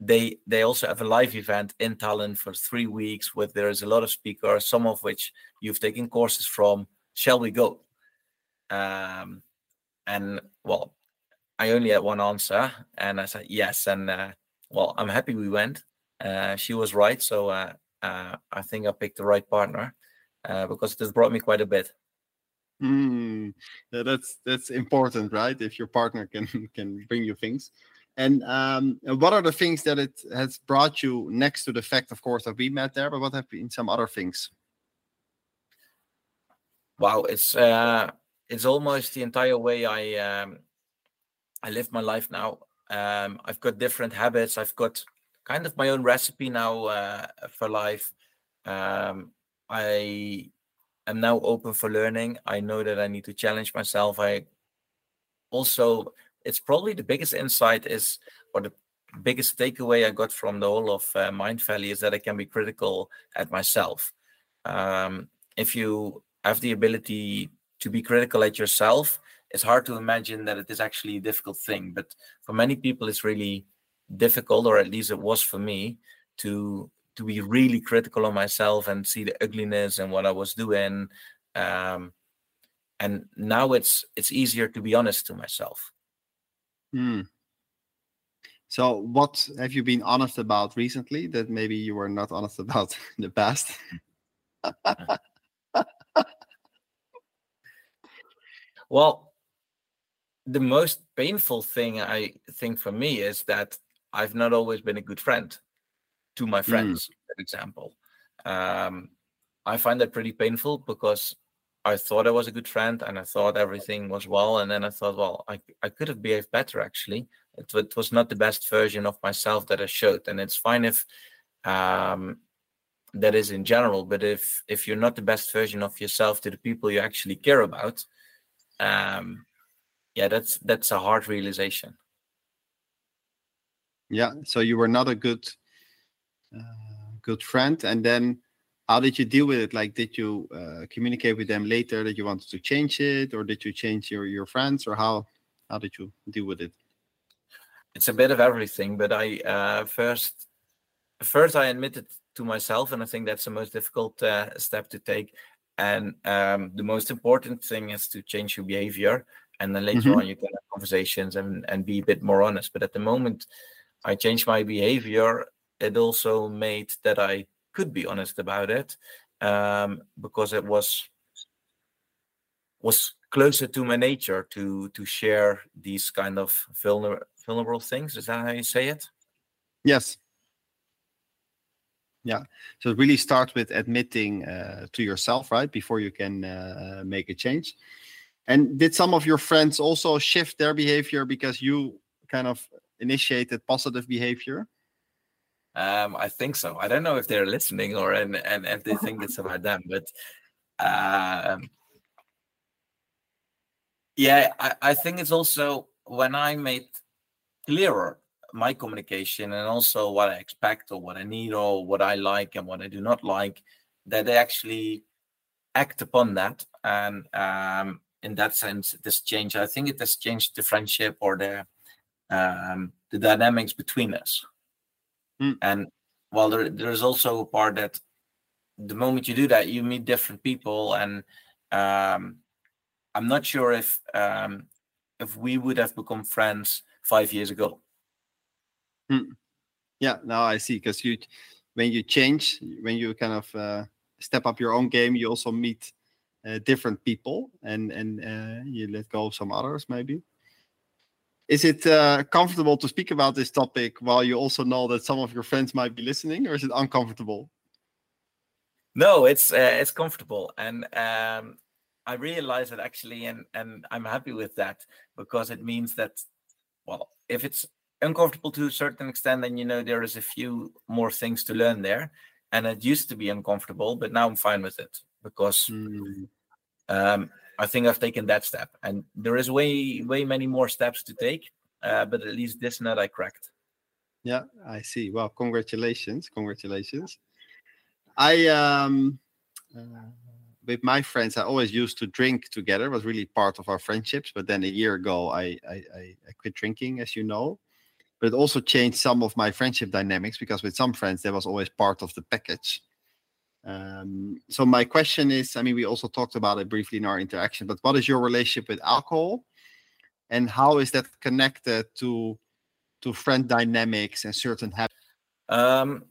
Speaker 3: they they also have a live event in Tallinn for three weeks where there is a lot of speakers, some of which you've taken courses from. Shall we go? Um, and well, I only had one answer, and I said yes. And uh, well, I'm happy we went. Uh, she was right, so uh, I think I picked the right partner uh, because it has brought me quite a bit.
Speaker 2: Mm, yeah, that's that's important, right? If your partner can *laughs* can bring you things. And um, what are the things that it has brought you next to the fact, of course, that we met there? But what have been some other things?
Speaker 3: Wow, it's uh, it's almost the entire way I um, I live my life now. Um, I've got different habits. I've got kind of my own recipe now uh, for life. Um, I am now open for learning. I know that I need to challenge myself. I also, it's probably the biggest insight is, or the biggest takeaway I got from the whole of uh, Mindvalley is that I can be critical at myself. Um, if you have the ability to be critical at yourself, it's hard to imagine that it is actually a difficult thing. But for many people, it's really difficult, or at least it was for me, to to be really critical on myself and see the ugliness and what I was doing. Um, and now it's it's easier to be honest to myself.
Speaker 2: Hmm. So, what have you been honest about recently that maybe you were not honest *laughs* about in the past? *laughs*
Speaker 3: well, the most painful thing I think for me is that I've not always been a good friend to my mm. friends, mm. for example. Um, I find that pretty painful because I thought I was a good friend and I thought everything was well. And then I thought, well, I, I could have behaved better actually. It, it was not the best version of myself that I showed. And it's fine if um, that is in general, but if if you're not the best version of yourself to the people you actually care about, um, yeah, that's that's a hard realization.
Speaker 2: Yeah. So you were not a good uh, good friend, and then how did you deal with it? Like, did you uh, communicate with them later that you wanted to change it, or did you change your your friends, or how how did you deal with it?
Speaker 3: It's a bit of everything, but I uh, first first I admitted to myself, and I think that's the most difficult uh, step to take. And um, the most important thing is to change your behavior, and then later mm-hmm. on you can have conversations and and be a bit more honest. But at the moment, I changed my behavior, it also made that I could be honest about it um, because it was was closer to my nature to to share these kind of vulnerable vulnerable things. Is that how you say it?
Speaker 2: Yes. Yeah. So it really starts with admitting uh, to yourself, right, before you can uh, make a change. And did some of your friends also shift their behavior because you kind of initiated positive behavior?
Speaker 3: Um, I think so. I don't know if they're listening or and and if they think it's about them, but um, yeah, I, I think it's also when I made clearer my communication and also what I expect or what I need or what I like and what I do not like, that they actually act upon that. And um, in that sense, this change, I think it has changed the friendship or the um, the dynamics between us. Mm. And while there, there's also a part that the moment you do that, you meet different people, and um, I'm not sure if um, if we would have become friends five years ago.
Speaker 2: Hmm. Yeah, now I see. Because you, when you change, when you kind of uh, step up your own game, you also meet uh, different people, and and uh, you let go of some others, maybe. Is it uh, comfortable to speak about this topic while you also know that some of your friends might be listening, or is it uncomfortable?
Speaker 3: No, it's uh, it's comfortable, and um, I realize it actually, and and I'm happy with that because it means that, well, if it's uncomfortable to a certain extent, then you know there is a few more things to learn there. And it used to be uncomfortable, but now I'm fine with it because mm. um, I think I've taken that step, and there is way way many more steps to take. Uh, but at least this nut I cracked.
Speaker 2: Yeah, I see. Well, congratulations, congratulations. I um, uh, with my friends, I always used to drink together. It was really part of our friendships. But then a year ago, I I, I quit drinking, as you know but it also changed some of my friendship dynamics because with some friends that was always part of the package um, so my question is i mean we also talked about it briefly in our interaction but what is your relationship with alcohol? And how is that connected to to friend dynamics and certain habits
Speaker 3: um,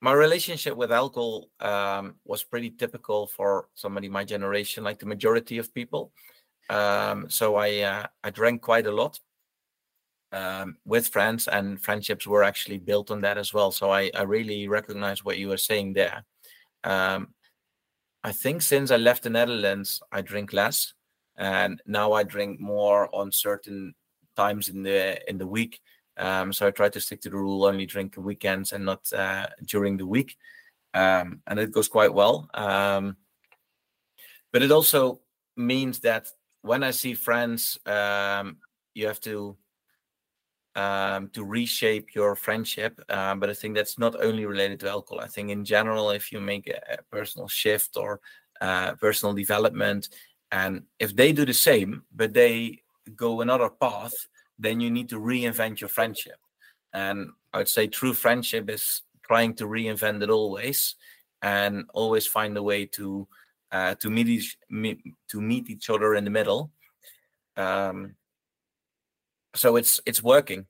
Speaker 3: my relationship with alcohol um, was pretty typical for somebody my generation like the majority of people. Um, so i uh, i drank quite a lot um, with friends and friendships were actually built on that as well. So I, I really recognize what you were saying there. Um, I think since I left the Netherlands, I drink less, and now I drink more on certain times in the in the week. Um, so I try to stick to the rule: only drink weekends and not uh, during the week, um, and it goes quite well. Um, but it also means that when I see friends, um, you have to um, to reshape your friendship. Um, but I think that's not only related to alcohol. I think in general, if you make a, a personal shift or uh, personal development, and if they do the same, but they go another path, then you need to reinvent your friendship. And I would say true friendship is trying to reinvent it always, and always find a way to uh, to meet each meet, to meet each other in the middle. Um, so it's it's working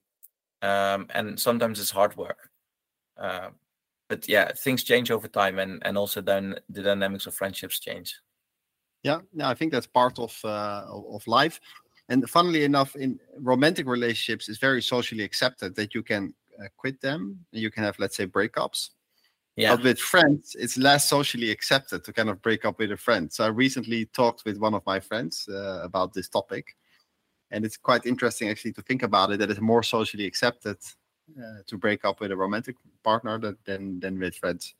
Speaker 3: um, and sometimes it's hard work uh, but yeah things change over time and and also then the dynamics of friendships change
Speaker 2: yeah yeah i think that's part of uh, of life and funnily enough in romantic relationships it's very socially accepted that you can uh, quit them and you can have let's say breakups yeah. But with friends, it's less socially accepted to kind of break up with a friend. So I recently talked with one of my friends uh, about this topic, and it's quite interesting actually to think about it that it's more socially accepted uh, to break up with a romantic partner than than with friends.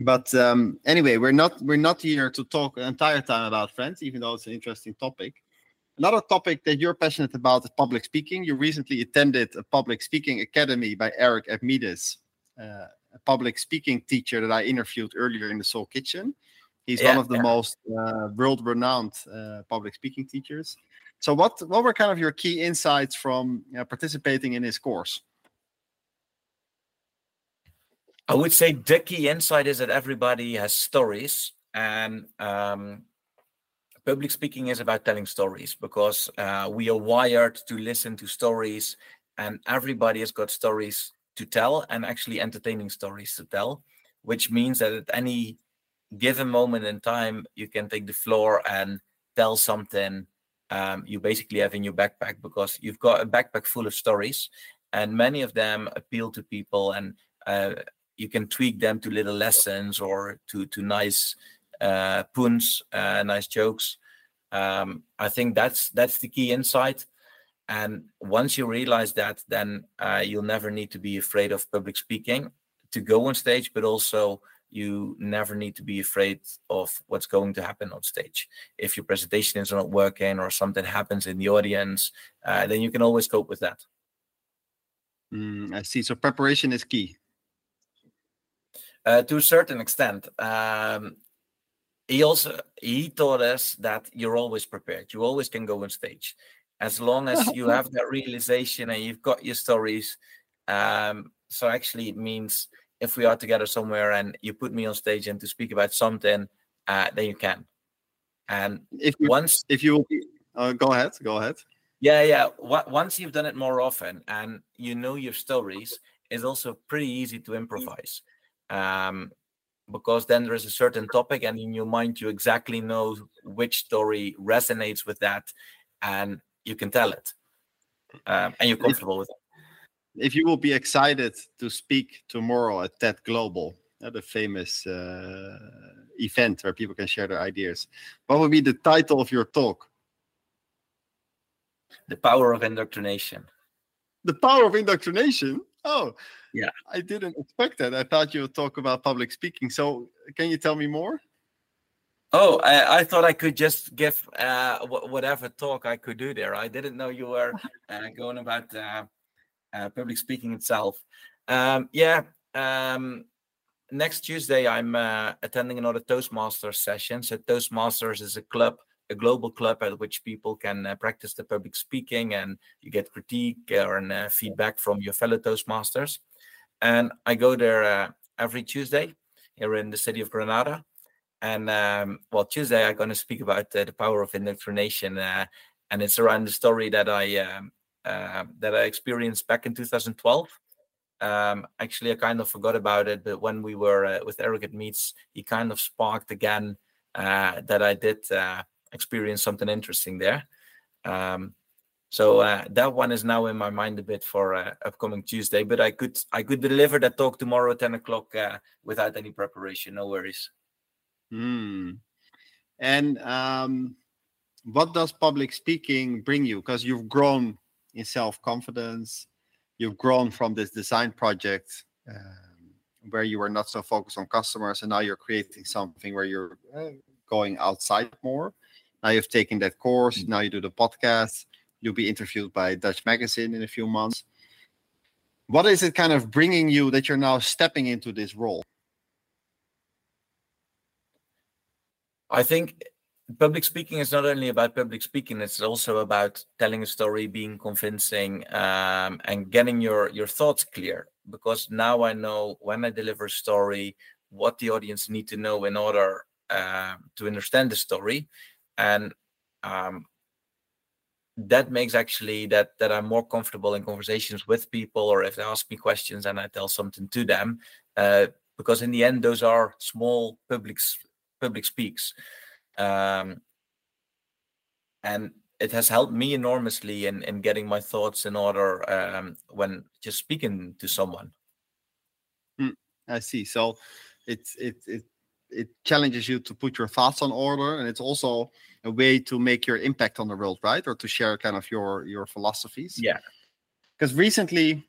Speaker 2: But um, anyway we're not we're not here to talk an entire time about friends even though it's an interesting topic. Another topic that you're passionate about is public speaking. You recently attended a public speaking academy by eric Edmeades, uh, a public speaking teacher that i interviewed earlier in the soul kitchen. He's yeah, one of the yeah. most uh, world renowned uh, public speaking teachers so, what what were kind of your key insights from you know, participating in this course?
Speaker 3: I would say the key insight is that everybody has stories, and um, public speaking is about telling stories because uh, we are wired to listen to stories, and everybody has got stories to tell, and actually entertaining stories to tell, which means that at any given moment in time, you can take the floor and tell something um, you basically have in your backpack because you've got a backpack full of stories and many of them appeal to people and uh, you can tweak them to little lessons or to to nice uh, puns, uh, nice jokes. Um, I think that's that's the key insight. And once you realize that, then uh, you'll never need to be afraid of public speaking to go on stage, but also you never need to be afraid of what's going to happen on stage. If your presentation is not working or something happens in the audience, uh, then you can always cope with that.
Speaker 2: Mm, I see. So preparation is key.
Speaker 3: Uh, to a certain extent, um, he also he taught us that you're always prepared. You always can go on stage, as long as you *laughs* have that realization and you've got your stories. Um, so actually, it means if we are together somewhere and you put me on stage and to speak about something, uh, then you can. And
Speaker 2: if you, once, if you, uh, go ahead, go ahead.
Speaker 3: Yeah, yeah. once you've done it more often and you know your stories, it's also pretty easy to improvise. Um, because then there is a certain topic, and in your mind, you exactly know which story resonates with that, and you can tell it, um, and you're comfortable with it
Speaker 2: if you will be excited to speak tomorrow at TED Global, uh, the famous uh, event where people can share their ideas, what would be the title of your talk?
Speaker 3: The power of indoctrination.
Speaker 2: The power of indoctrination? Oh,
Speaker 3: yeah.
Speaker 2: I didn't expect that. I thought you would talk about public speaking. So, can you tell me more?
Speaker 3: Oh, I, I thought I could just give uh, whatever talk I could do there. I didn't know you were uh, going about uh, uh, public speaking itself. Um, yeah, um, next Tuesday I'm uh, attending another Toastmasters session. So Toastmasters is a club, a global club at which people can uh, practice the public speaking, and you get critique or uh, feedback from your fellow Toastmasters. And I go there uh, every Tuesday here in the city of Granada. And um, well, Tuesday I'm going to speak about uh, the power of indoctrination, and it's around the story that I um, uh, that I experienced back in 2012. Um, actually, I kind of forgot about it, but when we were uh, with Eric Edmeades, he kind of sparked again uh, that I did uh, experience something interesting there. Um, so uh, that one is now in my mind a bit for uh, upcoming Tuesday, but I could I could deliver that talk tomorrow at 10 o'clock without any preparation. No worries.
Speaker 2: Hmm. And um, what does public speaking bring you? Because you've grown in self confidence. You've grown from this design project um, where you were not so focused on customers, and now you're creating something where you're uh, going outside more. Now you've taken that course. Mm-hmm. Now you do the podcast. You'll be interviewed by Dutch Magazine in a few months. What is it kind of bringing you that you're now stepping into this role?
Speaker 3: I think public speaking is not only about public speaking it's also about telling a story being convincing um, and getting your your thoughts clear. Because now i know when i deliver a story what the audience need to know in order uh, to understand the story. And um, that makes actually that that i'm more comfortable in conversations with people or if they ask me questions and i tell something to them uh, because in the end those are small public public speaks um, and it has helped me enormously in in getting my thoughts in order um, when just speaking to someone.
Speaker 2: Mm, I see. So it's it it it challenges you to put your thoughts on order, and it's also a way to make your impact on the world, right? Or to share kind of your your philosophies.
Speaker 3: Yeah.
Speaker 2: Because recently,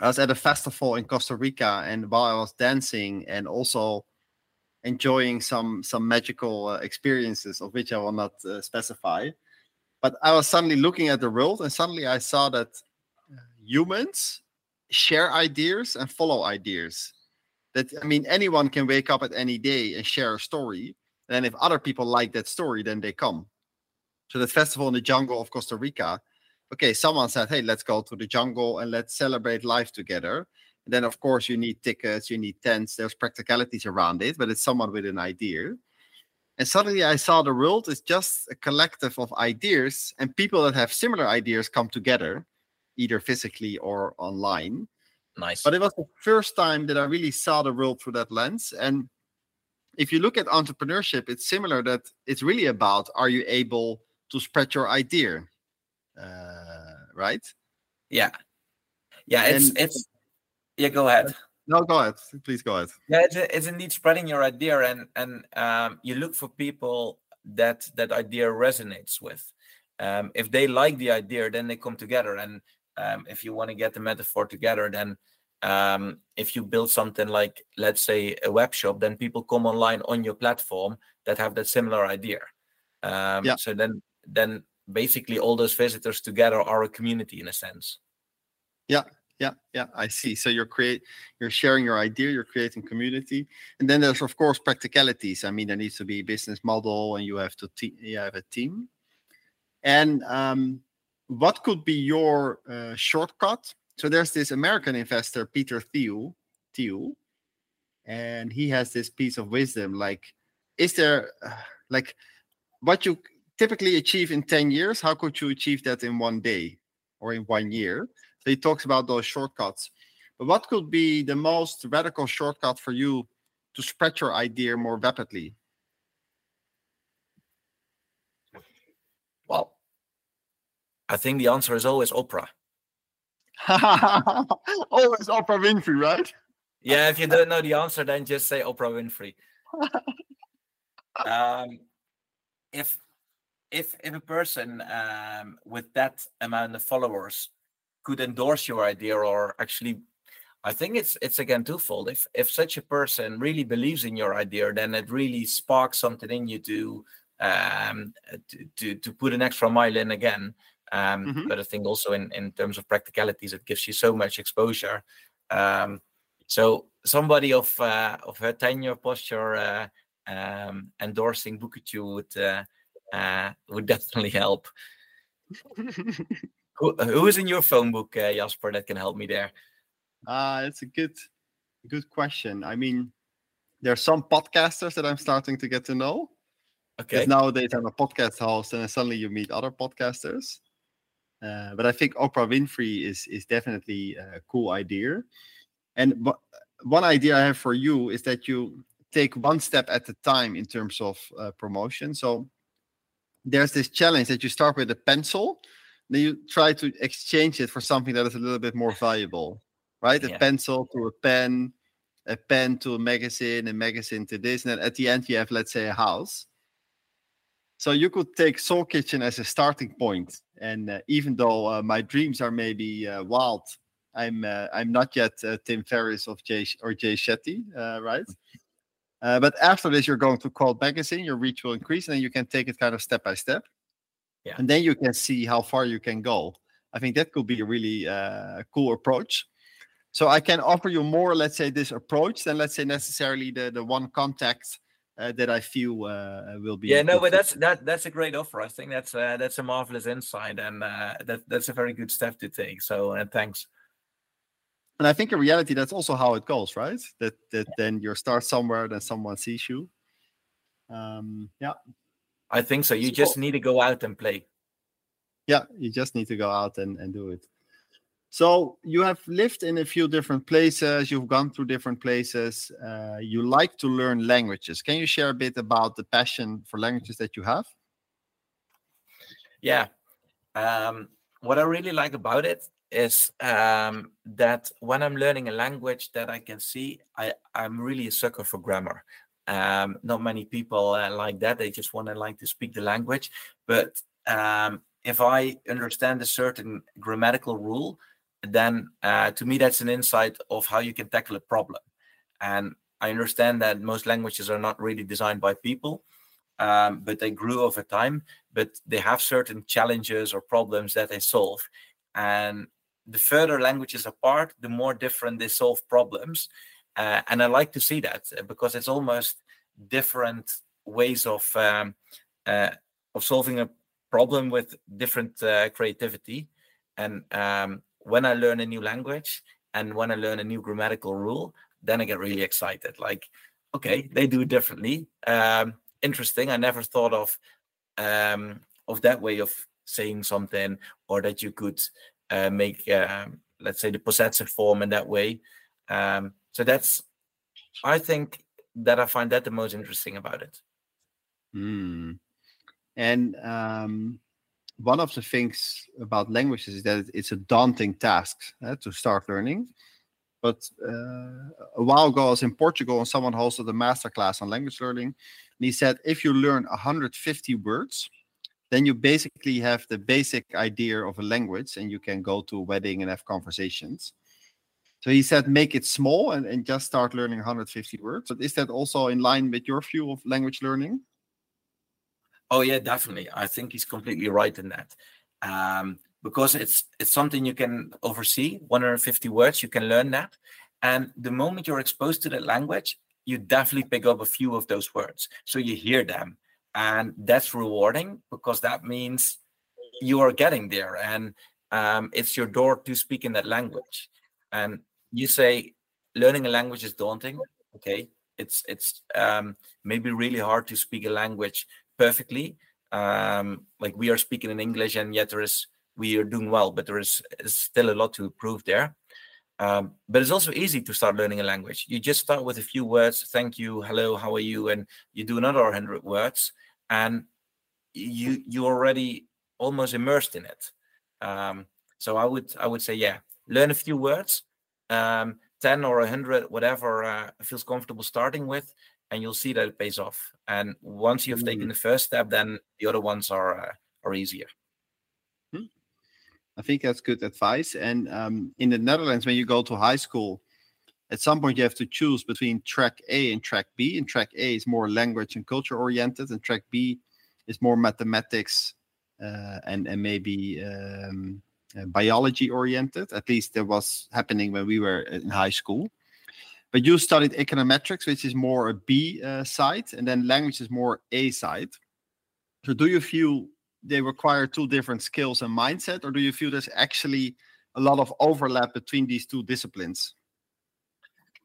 Speaker 2: I was at a festival in Costa Rica, and while I was dancing and also enjoying some some magical uh, experiences of which I will not uh, specify. But I was suddenly looking at the world, and suddenly I saw that uh, humans share ideas and follow ideas. That I mean, anyone can wake up at any day and share a story, and if other people like that story, then they come. So the festival in the jungle of Costa Rica. Okay, someone said, "Hey, let's go to the jungle and let's celebrate life together." Then of course you need tickets, you need tents, there's practicalities around it, but it's someone with an idea. And suddenly I saw the world is just a collective of ideas, and people that have similar ideas come together, either physically or online.
Speaker 3: Nice.
Speaker 2: But it was the first time that I really saw the world through that lens. And if you look at entrepreneurship, it's similar that it's really about are you able to spread your idea? Uh, right?
Speaker 3: Yeah. Yeah, it's and, it's yeah, go ahead.
Speaker 2: no, go ahead. Please go ahead.
Speaker 3: Yeah, it's, it's indeed spreading your idea, and and um, you look for people that that idea resonates with. Um, if they like the idea, then they come together. And um, if you want to get the metaphor together, then um, if you build something like, let's say, a web shop, then people come online on your platform that have that similar idea. Um, yeah. So then, then basically, all those visitors together are a community in a sense.
Speaker 2: Yeah, yeah yeah i see. So you're create you're sharing your idea you're creating community and then there's of course practicalities. I mean there needs to be a business model and you have to te- you have a team. And um, what could be your uh, shortcut? So there's this american investor peter thiel thiel and he has this piece of wisdom like is there uh, *sighs* like what you typically achieve in 10 years how could you achieve that in one day or in one year he talks about those shortcuts. But what could be the most radical shortcut for you to spread your idea more rapidly?
Speaker 3: Well, I think the answer is always Oprah. *laughs*
Speaker 2: always Oprah Winfrey, right?
Speaker 3: Yeah, if you don't know the answer, then just say Oprah Winfrey. *laughs* um, if if if a person um, with that amount of followers could endorse your idea or actually I think it's it's again twofold. If if such a person really believes in your idea, then it really sparks something in you to um to to, to put an extra mile in again. Um, mm-hmm. But I think also in in terms of practicalities, it gives you so much exposure. Um, so somebody of uh, of her tenure posture uh, um, endorsing Bookachoo would uh, uh, would *laughs* definitely help. *laughs* Who, who is in your phone book, uh, Jasper, that can help me there?
Speaker 2: Uh, it's a good, good question. I mean, there are some podcasters that I'm starting to get to know. Okay. Nowadays, I'm a podcast host, and suddenly you meet other podcasters. Uh, but I think Oprah Winfrey is is definitely a cool idea. And one idea I have for you is that you take one step at a time in terms of uh, promotion. So there's this challenge that you start with a pencil then you try to exchange it for something that is a little bit more valuable, right? A pencil to a pen, a pen to a magazine, a magazine to this, and then at the end you have, let's say, a house. So you could take Soul Kitchen as a starting point, and uh, even though uh, my dreams are maybe uh, wild, I'm uh, I'm not yet uh, Tim Ferriss of Jay or Jay Shetty, uh, right? but after this, you're going to call magazine, your reach will increase, and then you can take it kind of step by step yeah. and then you can see how far you can go i think that could be a really uh, cool approach so i can offer you more let's say this approach than let's say necessarily the the one contact uh, that I feel uh, will be.
Speaker 3: Yeah, no, but that's that that's a great offer. I think that's uh, that's a marvelous insight, and uh, that that's a very good step to take. So, uh, thanks.
Speaker 2: And I think in reality, that's also how it goes, right? That that yeah. then you start somewhere, then someone sees you. Um, yeah,
Speaker 3: I think so. You just need to go out and play.
Speaker 2: Yeah, you just need to go out and, and do it. So you have lived in a few different places. You've gone through different places. Uh, you like to learn languages. Can you share a bit about the passion for languages that you have?
Speaker 3: Yeah. Um, what I really like about it is um, that when I'm learning a language that I can see, I, I'm really a sucker for grammar. Um, not many people uh, like that. They just want to like to speak the language. But um, if I understand a certain grammatical rule, then uh, to me that's an insight of how you can tackle a problem. And I understand that most languages are not really designed by people, um, but they grew over time. But they have certain challenges or problems that they solve. And the further languages apart, the more different they solve problems. Uh, and I like to see that uh, because it's almost different ways of um, uh, of solving a problem with different uh, creativity. And um, when I learn a new language and when I learn a new grammatical rule, then I get really excited. Like, okay, they do it differently. Um, interesting. I never thought of um, of that way of saying something, or that you could uh, make, um, let's say, the possessive form in that way. Um, so that's, I think that I find that the most interesting about it.
Speaker 2: Mm. And um, one of the things about languages is that it's a daunting task uh, to start learning. but uh, a while ago I was in Portugal and someone hosted a masterclass on language learning. And he said if you learn 150 words, then you basically have the basic idea of a language and you can go to a wedding and have conversations. So he said make it small and, and just start learning 150 words. But is that also in line with your view of language learning?
Speaker 3: Oh yeah, definitely. I think he's completely right in that. Um, because it's it's something you can oversee 150 words you can learn that and the moment you're exposed to that language you definitely pick up a few of those words so you hear them and that's rewarding because that means you are getting there and um, it's your door to speak in that language and you say learning a language is daunting okay it's it's um, maybe really hard to speak a language perfectly um, like we are speaking in english and yet there is we are doing well, but there is, is still a lot to improve there. Um, but it's also easy to start learning a language. You just start with a few words, thank you, hello, how are you, and you do another hundred words, and you you already almost immersed in it. Um, so I would I would say yeah, learn a few words, um, ten or a hundred, whatever uh, feels comfortable starting with, and you'll see that it pays off. And once you've mm. taken the first step, then the other ones are uh, are easier.
Speaker 2: I think that's good advice. And um, in the Netherlands, when you go to high school, at some point you have to choose between track A and track B. And track A is more language and culture oriented, and track B is more mathematics uh, and and maybe um, biology oriented. At least that was happening when we were in high school. But you studied econometrics, which is more a B uh, side, and then language is more A side. So, do you feel they require two different skills and mindset, or do you feel there's actually a lot of overlap between these two disciplines?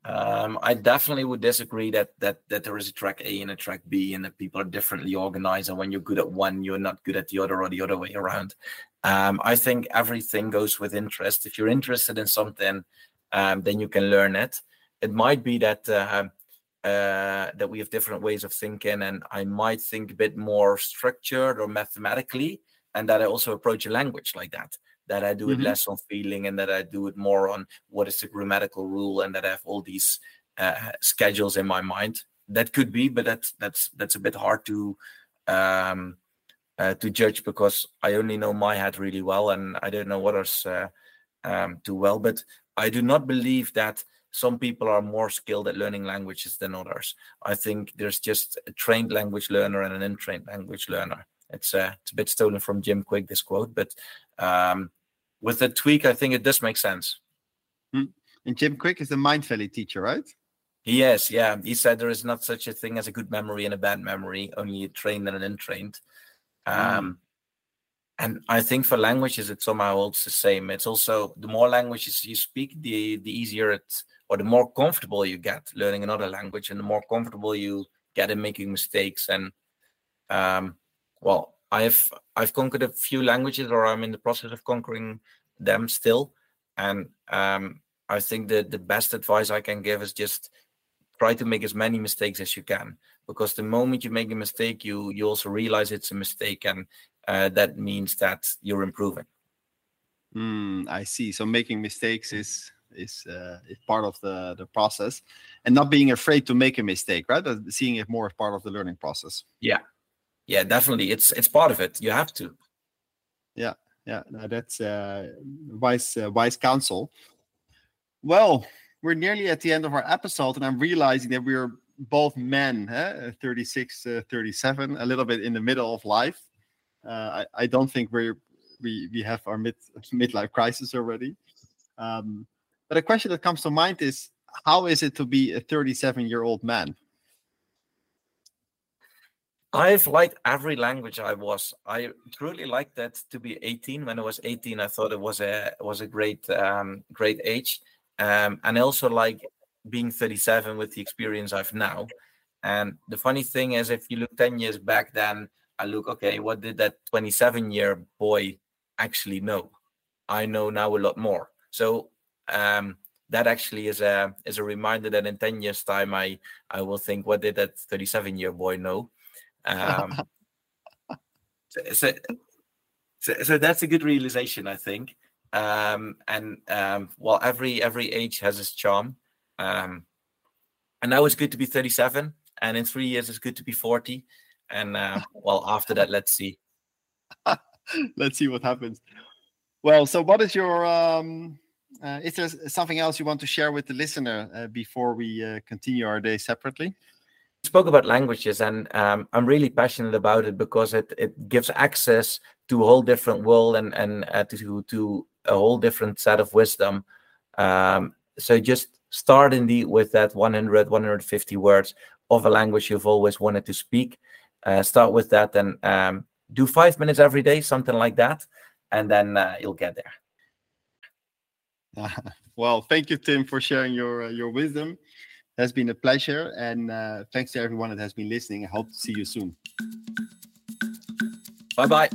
Speaker 3: Um, I definitely would disagree that that that there is a track A and a track B, and that people are differently organized. And when you're good at one, you're not good at the other, or the other way around. Um, I think everything goes with interest. If you're interested in something, um, then you can learn it. It might be that uh, uh, that we have different ways of thinking, and I might think a bit more structured or mathematically, and that I also approach a language like that. That I do mm-hmm. it less on feeling, and that I do it more on what is the grammatical rule, and that I have all these uh, schedules in my mind. That could be, but that's that's that's a bit hard to um, uh, to judge because I only know my head really well, and I don't know others uh, um, too well. But I do not believe that some people are more skilled at learning languages than others. I think there's just a trained language learner and an untrained language learner. It's uh, it's a bit stolen from Jim Kwik, this quote, but um, with a tweak, I think it does make sense.
Speaker 2: Hmm. And Jim Kwik is the Mindvalley teacher, right?
Speaker 3: Yes, yeah. He said there is not such a thing as a good memory and a bad memory, only a trained and an untrained. Um, and I think for languages, it somehow holds the same. It's also the more languages you speak, the the easier it or the more comfortable you get learning another language and the more comfortable you get in making mistakes. And um, well i've i've conquered a few languages or i'm in the process of conquering them still. And um, i think that the best advice i can give is just try to make as many mistakes as you can because the moment you make a mistake you you also realize it's a mistake and uh, that means that you're improving
Speaker 2: mm, i see so making mistakes is is uh, is part of the the process, and not being afraid to make a mistake, right? But seeing it more as part of the learning process.
Speaker 3: Yeah, yeah, definitely. It's it's part of it. You have to.
Speaker 2: Yeah, yeah. No, that's uh, wise uh, wise counsel. Well, we're nearly at the end of our episode, and I'm realizing that we're both men, eh? 36, uh, 37, a little bit in the middle of life. Uh, I, I don't think we're we we have our mid *laughs* midlife crisis already. Um, but a question that comes to mind is how is it to be a 37 year old man?
Speaker 3: I've liked every language I was. I truly liked that to be 18. When I was 18, I thought it was a was a great um, great age, um, and also like being 37 with the experience I've now. And the funny thing is, if you look 10 years back, then I look okay. What did that 27 year boy actually know? I know now a lot more. So um, that actually is a is a reminder that in 10 years time i i will think what did that 37 year boy know um, *laughs* so, so, so, that's a good realization i think um, and um, well, every every age has its charm. Um, and now it's good to be 37, and in three years it's good to be 40. And uh, *laughs* well, after that, let's see. *laughs*
Speaker 2: let's see what happens. Well, so what is your um, uh, is there something else you want to share with the listener uh, before we uh, continue our day separately?
Speaker 3: spoke about languages and um, i'm really passionate about it because it, it gives access to a whole different world and and uh, to to a whole different set of wisdom um, so just start indeed with that 100 150 words of a language you've always wanted to speak. Uh, start with that and um, do five minutes every day something like that and then uh, you'll get there. *laughs*
Speaker 2: Well thank you tim for sharing your uh, your wisdom. It has been a pleasure and uh, thanks to everyone that has been listening. I hope to see you soon.
Speaker 3: Bye bye